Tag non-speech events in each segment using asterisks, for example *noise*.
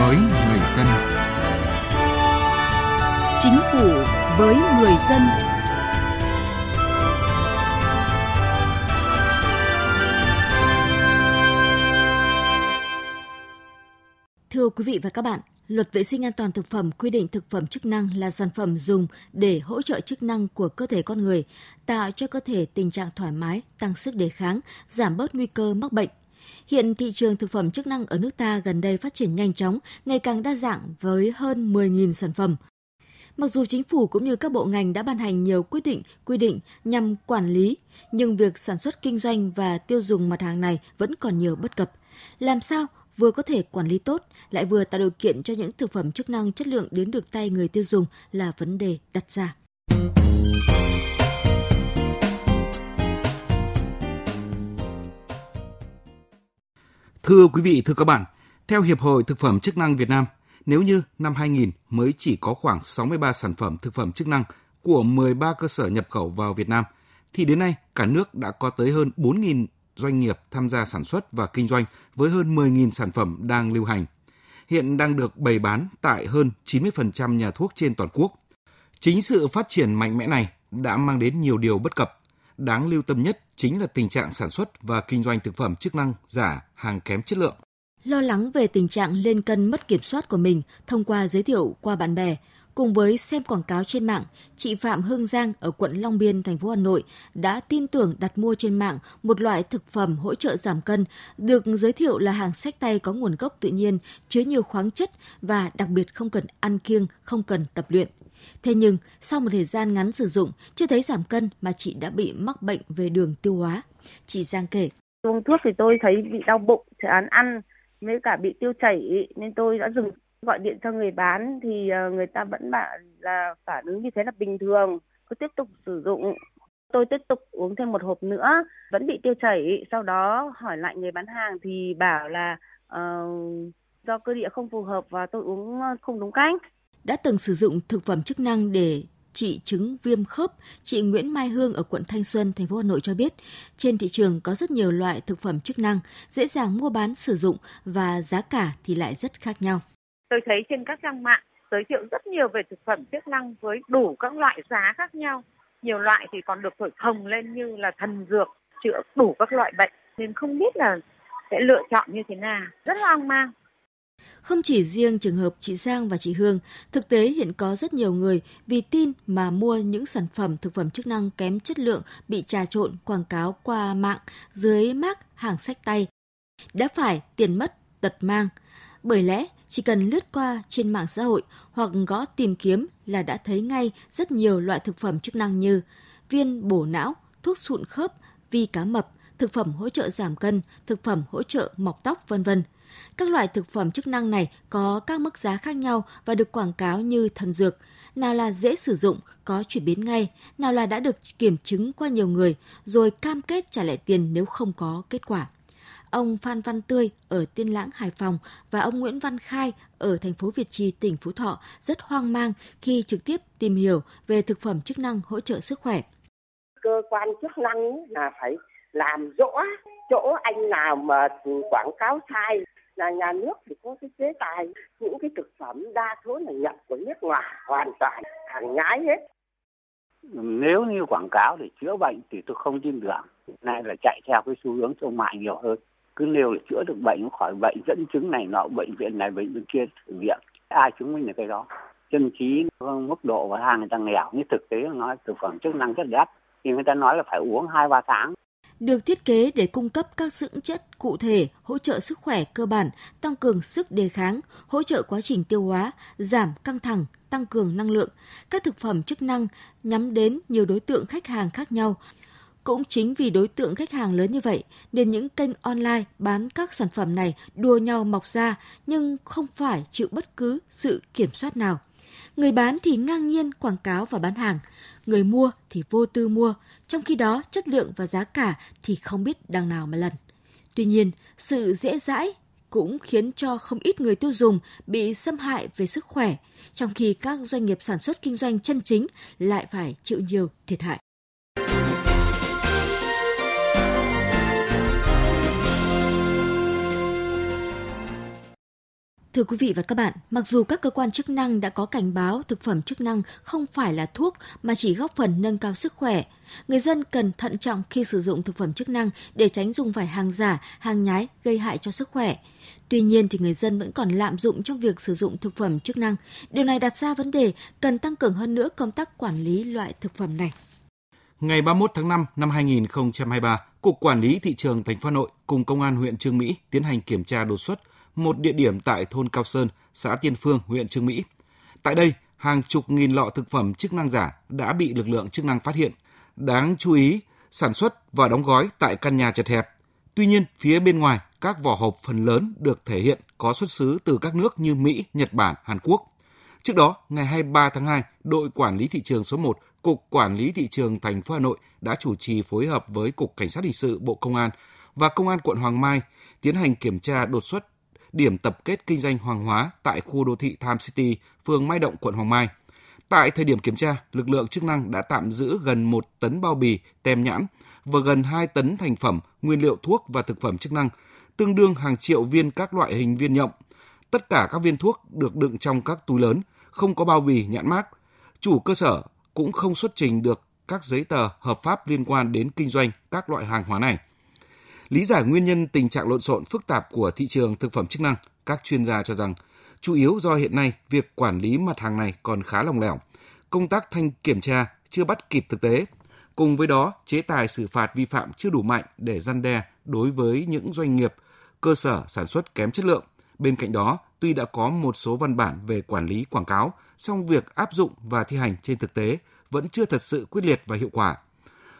với người dân. Chính phủ với người dân. Thưa quý vị và các bạn, Luật vệ sinh an toàn thực phẩm quy định thực phẩm chức năng là sản phẩm dùng để hỗ trợ chức năng của cơ thể con người, tạo cho cơ thể tình trạng thoải mái, tăng sức đề kháng, giảm bớt nguy cơ mắc bệnh. Hiện thị trường thực phẩm chức năng ở nước ta gần đây phát triển nhanh chóng, ngày càng đa dạng với hơn 10.000 sản phẩm. Mặc dù chính phủ cũng như các bộ ngành đã ban hành nhiều quyết định, quy định nhằm quản lý, nhưng việc sản xuất kinh doanh và tiêu dùng mặt hàng này vẫn còn nhiều bất cập. Làm sao vừa có thể quản lý tốt, lại vừa tạo điều kiện cho những thực phẩm chức năng chất lượng đến được tay người tiêu dùng là vấn đề đặt ra. Thưa quý vị, thưa các bạn, theo Hiệp hội Thực phẩm chức năng Việt Nam, nếu như năm 2000 mới chỉ có khoảng 63 sản phẩm thực phẩm chức năng của 13 cơ sở nhập khẩu vào Việt Nam, thì đến nay cả nước đã có tới hơn 4.000 doanh nghiệp tham gia sản xuất và kinh doanh với hơn 10.000 sản phẩm đang lưu hành. Hiện đang được bày bán tại hơn 90% nhà thuốc trên toàn quốc. Chính sự phát triển mạnh mẽ này đã mang đến nhiều điều bất cập. Đáng lưu tâm nhất chính là tình trạng sản xuất và kinh doanh thực phẩm chức năng giả, hàng kém chất lượng. Lo lắng về tình trạng lên cân mất kiểm soát của mình thông qua giới thiệu qua bạn bè, Cùng với xem quảng cáo trên mạng, chị Phạm Hương Giang ở quận Long Biên, thành phố Hà Nội đã tin tưởng đặt mua trên mạng một loại thực phẩm hỗ trợ giảm cân được giới thiệu là hàng sách tay có nguồn gốc tự nhiên, chứa nhiều khoáng chất và đặc biệt không cần ăn kiêng, không cần tập luyện. Thế nhưng, sau một thời gian ngắn sử dụng, chưa thấy giảm cân mà chị đã bị mắc bệnh về đường tiêu hóa. Chị Giang kể. Uống thuốc thì tôi thấy bị đau bụng, chán ăn, với cả bị tiêu chảy nên tôi đã dừng gọi điện cho người bán thì ờ, người ta vẫn bảo là phản ứng như thế là bình thường cứ tiếp tục sử dụng tôi tiếp tục uống thêm một hộp nữa vẫn bị tiêu chảy sau đó hỏi lại người bán hàng thì bảo là uh, do cơ địa không phù hợp và tôi uống không đúng cách đã từng sử dụng thực phẩm chức năng để trị chứng viêm khớp, chị Nguyễn Mai Hương ở quận Thanh Xuân, thành phố Hà Nội cho biết, trên thị trường có rất nhiều loại thực phẩm chức năng dễ dàng mua bán sử dụng và giá cả thì lại rất khác nhau. Tôi thấy trên các trang mạng giới thiệu rất nhiều về thực phẩm chức năng với đủ các loại giá khác nhau. Nhiều loại thì còn được thổi phồng lên như là thần dược, chữa đủ các loại bệnh. Nên không biết là sẽ lựa chọn như thế nào. Rất hoang mang. Không chỉ riêng trường hợp chị Giang và chị Hương, thực tế hiện có rất nhiều người vì tin mà mua những sản phẩm thực phẩm chức năng kém chất lượng bị trà trộn quảng cáo qua mạng dưới mác hàng sách tay. Đã phải tiền mất, tật mang. Bởi lẽ chỉ cần lướt qua trên mạng xã hội hoặc gõ tìm kiếm là đã thấy ngay rất nhiều loại thực phẩm chức năng như viên bổ não, thuốc sụn khớp, vi cá mập, thực phẩm hỗ trợ giảm cân, thực phẩm hỗ trợ mọc tóc vân vân. Các loại thực phẩm chức năng này có các mức giá khác nhau và được quảng cáo như thần dược, nào là dễ sử dụng, có chuyển biến ngay, nào là đã được kiểm chứng qua nhiều người, rồi cam kết trả lại tiền nếu không có kết quả. Ông Phan Văn Tươi ở Tiên Lãng, Hải Phòng và ông Nguyễn Văn Khai ở thành phố Việt Trì, tỉnh Phú Thọ rất hoang mang khi trực tiếp tìm hiểu về thực phẩm chức năng hỗ trợ sức khỏe. Cơ quan chức năng là phải làm rõ chỗ anh nào mà quảng cáo sai là nhà nước thì có cái chế tài, những cái thực phẩm đa số là nhập của nước ngoài hoàn toàn, hàng nhái hết. Nếu như quảng cáo để chữa bệnh thì tôi không tin tưởng. Nay là chạy theo cái xu hướng thương mại nhiều hơn. Cứ nêu là chữa được bệnh khỏi bệnh, dẫn chứng này nọ, bệnh viện này, bệnh viện kia thử nghiệm. Ai chứng minh được cái đó? Chân trí, mức độ và hàng người ta nghèo. Như thực tế nói, thực phẩm chức năng rất đắt. Thì người ta nói là phải uống hai ba tháng được thiết kế để cung cấp các dưỡng chất cụ thể, hỗ trợ sức khỏe cơ bản, tăng cường sức đề kháng, hỗ trợ quá trình tiêu hóa, giảm căng thẳng, tăng cường năng lượng. Các thực phẩm chức năng nhắm đến nhiều đối tượng khách hàng khác nhau, cũng chính vì đối tượng khách hàng lớn như vậy nên những kênh online bán các sản phẩm này đua nhau mọc ra nhưng không phải chịu bất cứ sự kiểm soát nào. Người bán thì ngang nhiên quảng cáo và bán hàng, người mua thì vô tư mua, trong khi đó chất lượng và giá cả thì không biết đằng nào mà lần. Tuy nhiên, sự dễ dãi cũng khiến cho không ít người tiêu dùng bị xâm hại về sức khỏe, trong khi các doanh nghiệp sản xuất kinh doanh chân chính lại phải chịu nhiều thiệt hại. Thưa quý vị và các bạn, mặc dù các cơ quan chức năng đã có cảnh báo thực phẩm chức năng không phải là thuốc mà chỉ góp phần nâng cao sức khỏe, người dân cần thận trọng khi sử dụng thực phẩm chức năng để tránh dùng phải hàng giả, hàng nhái gây hại cho sức khỏe. Tuy nhiên thì người dân vẫn còn lạm dụng trong việc sử dụng thực phẩm chức năng. Điều này đặt ra vấn đề cần tăng cường hơn nữa công tác quản lý loại thực phẩm này. Ngày 31 tháng 5 năm 2023, Cục Quản lý Thị trường thành phố Hà Nội cùng Công an huyện Trương Mỹ tiến hành kiểm tra đột xuất một địa điểm tại thôn Cao Sơn, xã Tiên Phương, huyện Trương Mỹ. Tại đây, hàng chục nghìn lọ thực phẩm chức năng giả đã bị lực lượng chức năng phát hiện. Đáng chú ý, sản xuất và đóng gói tại căn nhà chật hẹp. Tuy nhiên, phía bên ngoài, các vỏ hộp phần lớn được thể hiện có xuất xứ từ các nước như Mỹ, Nhật Bản, Hàn Quốc. Trước đó, ngày 23 tháng 2, đội quản lý thị trường số 1, Cục Quản lý thị trường thành phố Hà Nội đã chủ trì phối hợp với Cục Cảnh sát hình sự Bộ Công an và Công an quận Hoàng Mai tiến hành kiểm tra đột xuất điểm tập kết kinh doanh hoàng hóa tại khu đô thị Time City, phường Mai Động, quận Hoàng Mai. Tại thời điểm kiểm tra, lực lượng chức năng đã tạm giữ gần 1 tấn bao bì, tem nhãn và gần 2 tấn thành phẩm, nguyên liệu thuốc và thực phẩm chức năng, tương đương hàng triệu viên các loại hình viên nhộng. Tất cả các viên thuốc được đựng trong các túi lớn, không có bao bì nhãn mác. Chủ cơ sở cũng không xuất trình được các giấy tờ hợp pháp liên quan đến kinh doanh các loại hàng hóa này. Lý giải nguyên nhân tình trạng lộn xộn phức tạp của thị trường thực phẩm chức năng, các chuyên gia cho rằng chủ yếu do hiện nay việc quản lý mặt hàng này còn khá lỏng lẻo, công tác thanh kiểm tra chưa bắt kịp thực tế. Cùng với đó, chế tài xử phạt vi phạm chưa đủ mạnh để răn đe đối với những doanh nghiệp, cơ sở sản xuất kém chất lượng. Bên cạnh đó, tuy đã có một số văn bản về quản lý quảng cáo, song việc áp dụng và thi hành trên thực tế vẫn chưa thật sự quyết liệt và hiệu quả.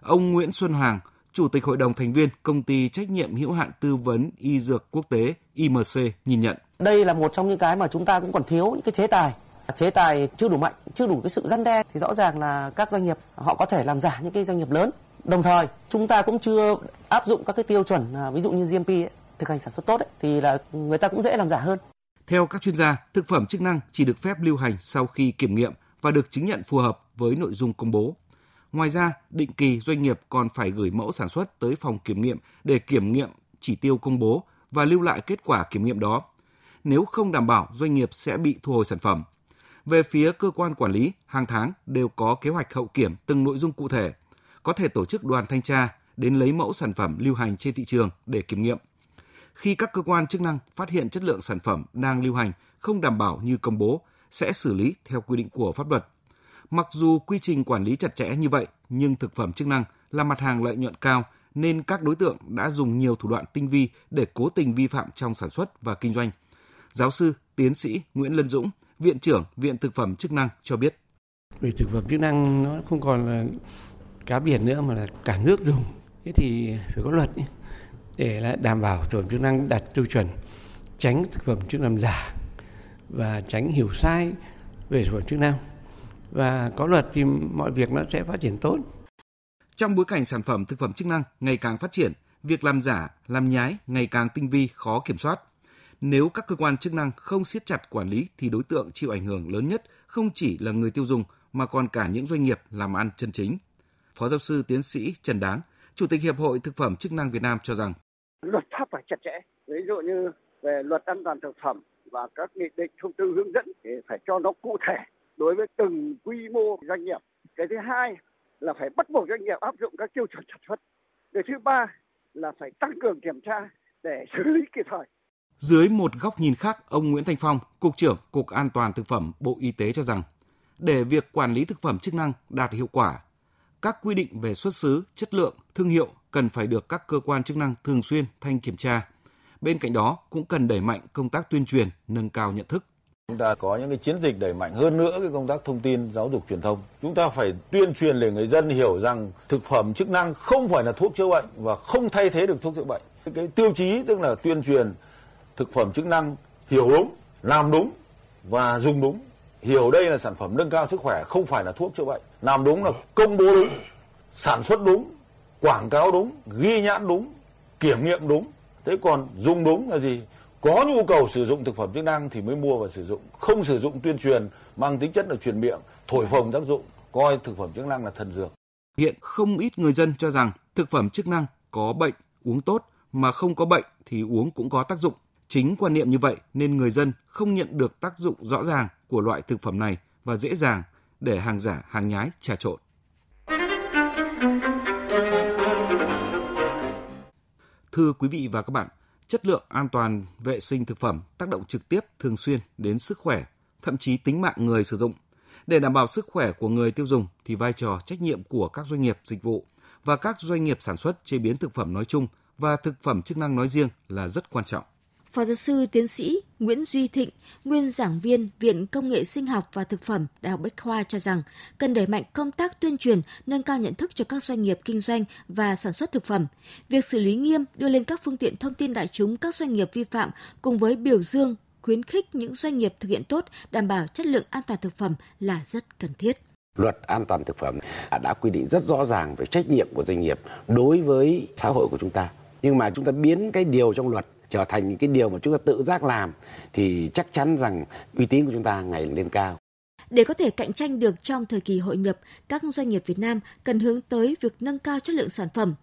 Ông Nguyễn Xuân Hoàng, Chủ tịch Hội đồng thành viên Công ty trách nhiệm hữu hạn tư vấn y dược quốc tế IMC nhìn nhận. Đây là một trong những cái mà chúng ta cũng còn thiếu những cái chế tài chế tài chưa đủ mạnh, chưa đủ cái sự răn đe thì rõ ràng là các doanh nghiệp họ có thể làm giả những cái doanh nghiệp lớn. Đồng thời, chúng ta cũng chưa áp dụng các cái tiêu chuẩn à, ví dụ như GMP ấy, thực hành sản xuất tốt ấy, thì là người ta cũng dễ làm giả hơn. Theo các chuyên gia, thực phẩm chức năng chỉ được phép lưu hành sau khi kiểm nghiệm và được chứng nhận phù hợp với nội dung công bố. Ngoài ra, định kỳ doanh nghiệp còn phải gửi mẫu sản xuất tới phòng kiểm nghiệm để kiểm nghiệm chỉ tiêu công bố và lưu lại kết quả kiểm nghiệm đó. Nếu không đảm bảo, doanh nghiệp sẽ bị thu hồi sản phẩm. Về phía cơ quan quản lý, hàng tháng đều có kế hoạch hậu kiểm từng nội dung cụ thể, có thể tổ chức đoàn thanh tra đến lấy mẫu sản phẩm lưu hành trên thị trường để kiểm nghiệm. Khi các cơ quan chức năng phát hiện chất lượng sản phẩm đang lưu hành không đảm bảo như công bố, sẽ xử lý theo quy định của pháp luật. Mặc dù quy trình quản lý chặt chẽ như vậy, nhưng thực phẩm chức năng là mặt hàng lợi nhuận cao nên các đối tượng đã dùng nhiều thủ đoạn tinh vi để cố tình vi phạm trong sản xuất và kinh doanh. Giáo sư, tiến sĩ Nguyễn Lân Dũng, Viện trưởng Viện Thực phẩm chức năng cho biết. Vì thực phẩm chức năng nó không còn là cá biển nữa mà là cả nước dùng. Thế thì phải có luật để là đảm bảo thực phẩm chức năng đạt tiêu chuẩn, tránh thực phẩm chức năng giả và tránh hiểu sai về thực phẩm chức năng và có luật thì mọi việc nó sẽ phát triển tốt. Trong bối cảnh sản phẩm thực phẩm chức năng ngày càng phát triển, việc làm giả, làm nhái ngày càng tinh vi, khó kiểm soát. Nếu các cơ quan chức năng không siết chặt quản lý thì đối tượng chịu ảnh hưởng lớn nhất không chỉ là người tiêu dùng mà còn cả những doanh nghiệp làm ăn chân chính. Phó giáo sư tiến sĩ Trần Đáng, Chủ tịch Hiệp hội Thực phẩm chức năng Việt Nam cho rằng luật pháp phải chặt chẽ. Ví dụ như về luật an toàn thực phẩm và các nghị định thông tư hướng dẫn thì phải cho nó cụ thể đối với từng quy mô doanh nghiệp. Cái thứ hai là phải bắt buộc doanh nghiệp áp dụng các tiêu chuẩn sản xuất. Cái thứ ba là phải tăng cường kiểm tra để *laughs* xử lý kịp thời. Dưới một góc nhìn khác, ông Nguyễn Thanh Phong, Cục trưởng Cục An toàn Thực phẩm Bộ Y tế cho rằng, để việc quản lý thực phẩm chức năng đạt hiệu quả, các quy định về xuất xứ, chất lượng, thương hiệu cần phải được các cơ quan chức năng thường xuyên thanh kiểm tra. Bên cạnh đó cũng cần đẩy mạnh công tác tuyên truyền, nâng cao nhận thức. Chúng ta có những cái chiến dịch đẩy mạnh hơn nữa cái công tác thông tin giáo dục truyền thông. Chúng ta phải tuyên truyền để người dân hiểu rằng thực phẩm chức năng không phải là thuốc chữa bệnh và không thay thế được thuốc chữa bệnh. Cái tiêu chí tức là tuyên truyền thực phẩm chức năng hiểu đúng, làm đúng và dùng đúng. Hiểu đây là sản phẩm nâng cao sức khỏe không phải là thuốc chữa bệnh. Làm đúng là công bố đúng, sản xuất đúng, quảng cáo đúng, ghi nhãn đúng, kiểm nghiệm đúng. Thế còn dùng đúng là gì? Có nhu cầu sử dụng thực phẩm chức năng thì mới mua và sử dụng. Không sử dụng tuyên truyền mang tính chất là truyền miệng thổi phồng tác dụng coi thực phẩm chức năng là thần dược. Hiện không ít người dân cho rằng thực phẩm chức năng có bệnh uống tốt mà không có bệnh thì uống cũng có tác dụng. Chính quan niệm như vậy nên người dân không nhận được tác dụng rõ ràng của loại thực phẩm này và dễ dàng để hàng giả, hàng nhái trà trộn. Thưa quý vị và các bạn, chất lượng an toàn vệ sinh thực phẩm tác động trực tiếp thường xuyên đến sức khỏe, thậm chí tính mạng người sử dụng. Để đảm bảo sức khỏe của người tiêu dùng thì vai trò trách nhiệm của các doanh nghiệp dịch vụ và các doanh nghiệp sản xuất chế biến thực phẩm nói chung và thực phẩm chức năng nói riêng là rất quan trọng. Phó giáo sư tiến sĩ Nguyễn Duy Thịnh, nguyên giảng viên Viện Công nghệ Sinh học và Thực phẩm Đại học Bách khoa cho rằng cần đẩy mạnh công tác tuyên truyền, nâng cao nhận thức cho các doanh nghiệp kinh doanh và sản xuất thực phẩm. Việc xử lý nghiêm đưa lên các phương tiện thông tin đại chúng các doanh nghiệp vi phạm cùng với biểu dương, khuyến khích những doanh nghiệp thực hiện tốt, đảm bảo chất lượng an toàn thực phẩm là rất cần thiết. Luật an toàn thực phẩm đã quy định rất rõ ràng về trách nhiệm của doanh nghiệp đối với xã hội của chúng ta. Nhưng mà chúng ta biến cái điều trong luật trở thành những cái điều mà chúng ta tự giác làm thì chắc chắn rằng uy tín của chúng ta ngày lên cao. Để có thể cạnh tranh được trong thời kỳ hội nhập, các doanh nghiệp Việt Nam cần hướng tới việc nâng cao chất lượng sản phẩm.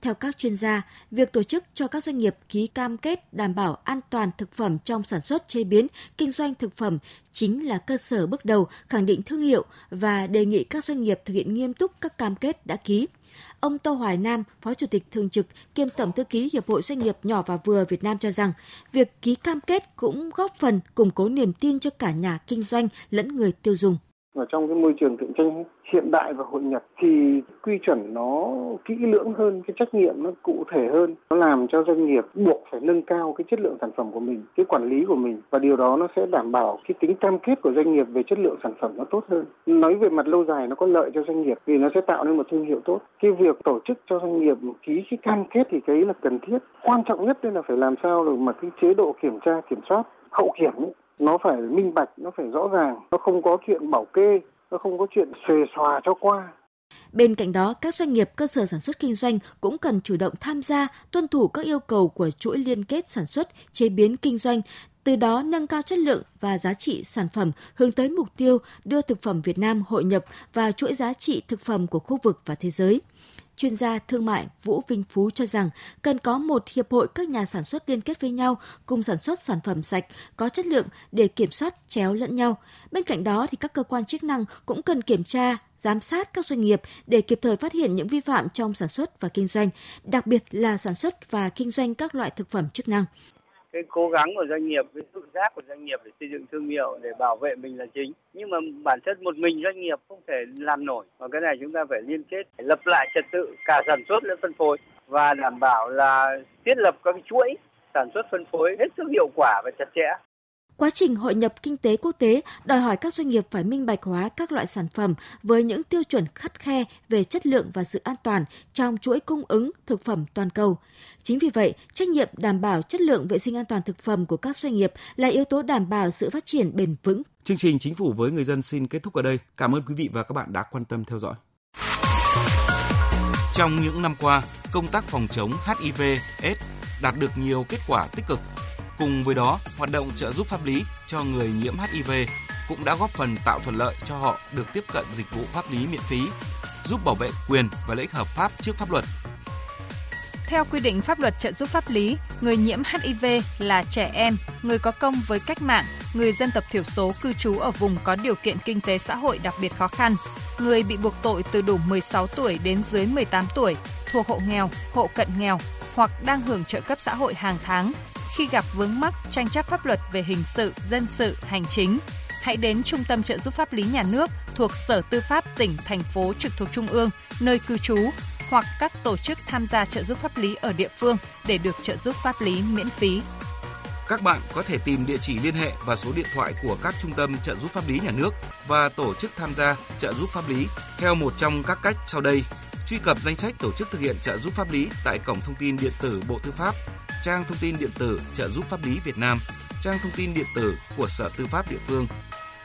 Theo các chuyên gia, việc tổ chức cho các doanh nghiệp ký cam kết đảm bảo an toàn thực phẩm trong sản xuất, chế biến, kinh doanh thực phẩm chính là cơ sở bước đầu khẳng định thương hiệu và đề nghị các doanh nghiệp thực hiện nghiêm túc các cam kết đã ký. Ông Tô Hoài Nam, Phó Chủ tịch Thường trực kiêm Tổng thư ký Hiệp hội Doanh nghiệp nhỏ và vừa Việt Nam cho rằng, việc ký cam kết cũng góp phần củng cố niềm tin cho cả nhà kinh doanh lẫn người tiêu dùng. Ở trong cái môi trường cạnh tranh hiện đại và hội nhập thì quy chuẩn nó kỹ lưỡng hơn, cái trách nhiệm nó cụ thể hơn, nó làm cho doanh nghiệp buộc phải nâng cao cái chất lượng sản phẩm của mình, cái quản lý của mình và điều đó nó sẽ đảm bảo cái tính cam kết của doanh nghiệp về chất lượng sản phẩm nó tốt hơn. Nói về mặt lâu dài nó có lợi cho doanh nghiệp vì nó sẽ tạo nên một thương hiệu tốt. Cái việc tổ chức cho doanh nghiệp ký cái cam kết thì cái là cần thiết. Quan trọng nhất đây là phải làm sao được mà cái chế độ kiểm tra kiểm soát hậu kiểm ấy, nó phải minh bạch, nó phải rõ ràng, nó không có chuyện bảo kê, nó không có chuyện xề xòa cho qua. Bên cạnh đó, các doanh nghiệp cơ sở sản xuất kinh doanh cũng cần chủ động tham gia, tuân thủ các yêu cầu của chuỗi liên kết sản xuất, chế biến kinh doanh, từ đó nâng cao chất lượng và giá trị sản phẩm hướng tới mục tiêu đưa thực phẩm Việt Nam hội nhập vào chuỗi giá trị thực phẩm của khu vực và thế giới chuyên gia thương mại Vũ Vinh Phú cho rằng cần có một hiệp hội các nhà sản xuất liên kết với nhau cùng sản xuất sản phẩm sạch, có chất lượng để kiểm soát chéo lẫn nhau. Bên cạnh đó thì các cơ quan chức năng cũng cần kiểm tra, giám sát các doanh nghiệp để kịp thời phát hiện những vi phạm trong sản xuất và kinh doanh, đặc biệt là sản xuất và kinh doanh các loại thực phẩm chức năng cái cố gắng của doanh nghiệp, cái tự giác của doanh nghiệp để xây dựng thương hiệu, để bảo vệ mình là chính. Nhưng mà bản chất một mình doanh nghiệp không thể làm nổi. Và cái này chúng ta phải liên kết lập lại trật tự, cả sản xuất lẫn phân phối. Và đảm bảo là thiết lập các cái chuỗi sản xuất phân phối hết sức hiệu quả và chặt chẽ. Quá trình hội nhập kinh tế quốc tế đòi hỏi các doanh nghiệp phải minh bạch hóa các loại sản phẩm với những tiêu chuẩn khắt khe về chất lượng và sự an toàn trong chuỗi cung ứng thực phẩm toàn cầu. Chính vì vậy, trách nhiệm đảm bảo chất lượng vệ sinh an toàn thực phẩm của các doanh nghiệp là yếu tố đảm bảo sự phát triển bền vững. Chương trình Chính phủ với người dân xin kết thúc ở đây. Cảm ơn quý vị và các bạn đã quan tâm theo dõi. Trong những năm qua, công tác phòng chống HIV/AIDS đạt được nhiều kết quả tích cực Cùng với đó, hoạt động trợ giúp pháp lý cho người nhiễm HIV cũng đã góp phần tạo thuận lợi cho họ được tiếp cận dịch vụ pháp lý miễn phí, giúp bảo vệ quyền và lợi ích hợp pháp trước pháp luật. Theo quy định pháp luật trợ giúp pháp lý, người nhiễm HIV là trẻ em, người có công với cách mạng, người dân tộc thiểu số cư trú ở vùng có điều kiện kinh tế xã hội đặc biệt khó khăn, người bị buộc tội từ đủ 16 tuổi đến dưới 18 tuổi, thuộc hộ nghèo, hộ cận nghèo hoặc đang hưởng trợ cấp xã hội hàng tháng khi gặp vướng mắc tranh chấp pháp luật về hình sự, dân sự, hành chính, hãy đến Trung tâm trợ giúp pháp lý nhà nước thuộc Sở Tư pháp tỉnh, thành phố trực thuộc Trung ương, nơi cư trú hoặc các tổ chức tham gia trợ giúp pháp lý ở địa phương để được trợ giúp pháp lý miễn phí. Các bạn có thể tìm địa chỉ liên hệ và số điện thoại của các trung tâm trợ giúp pháp lý nhà nước và tổ chức tham gia trợ giúp pháp lý theo một trong các cách sau đây. Truy cập danh sách tổ chức thực hiện trợ giúp pháp lý tại cổng thông tin điện tử Bộ Tư pháp trang thông tin điện tử trợ giúp pháp lý Việt Nam, trang thông tin điện tử của Sở Tư pháp địa phương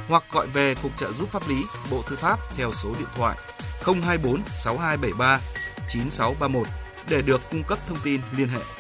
hoặc gọi về Cục trợ giúp pháp lý Bộ Tư pháp theo số điện thoại 024 6273 9631 để được cung cấp thông tin liên hệ.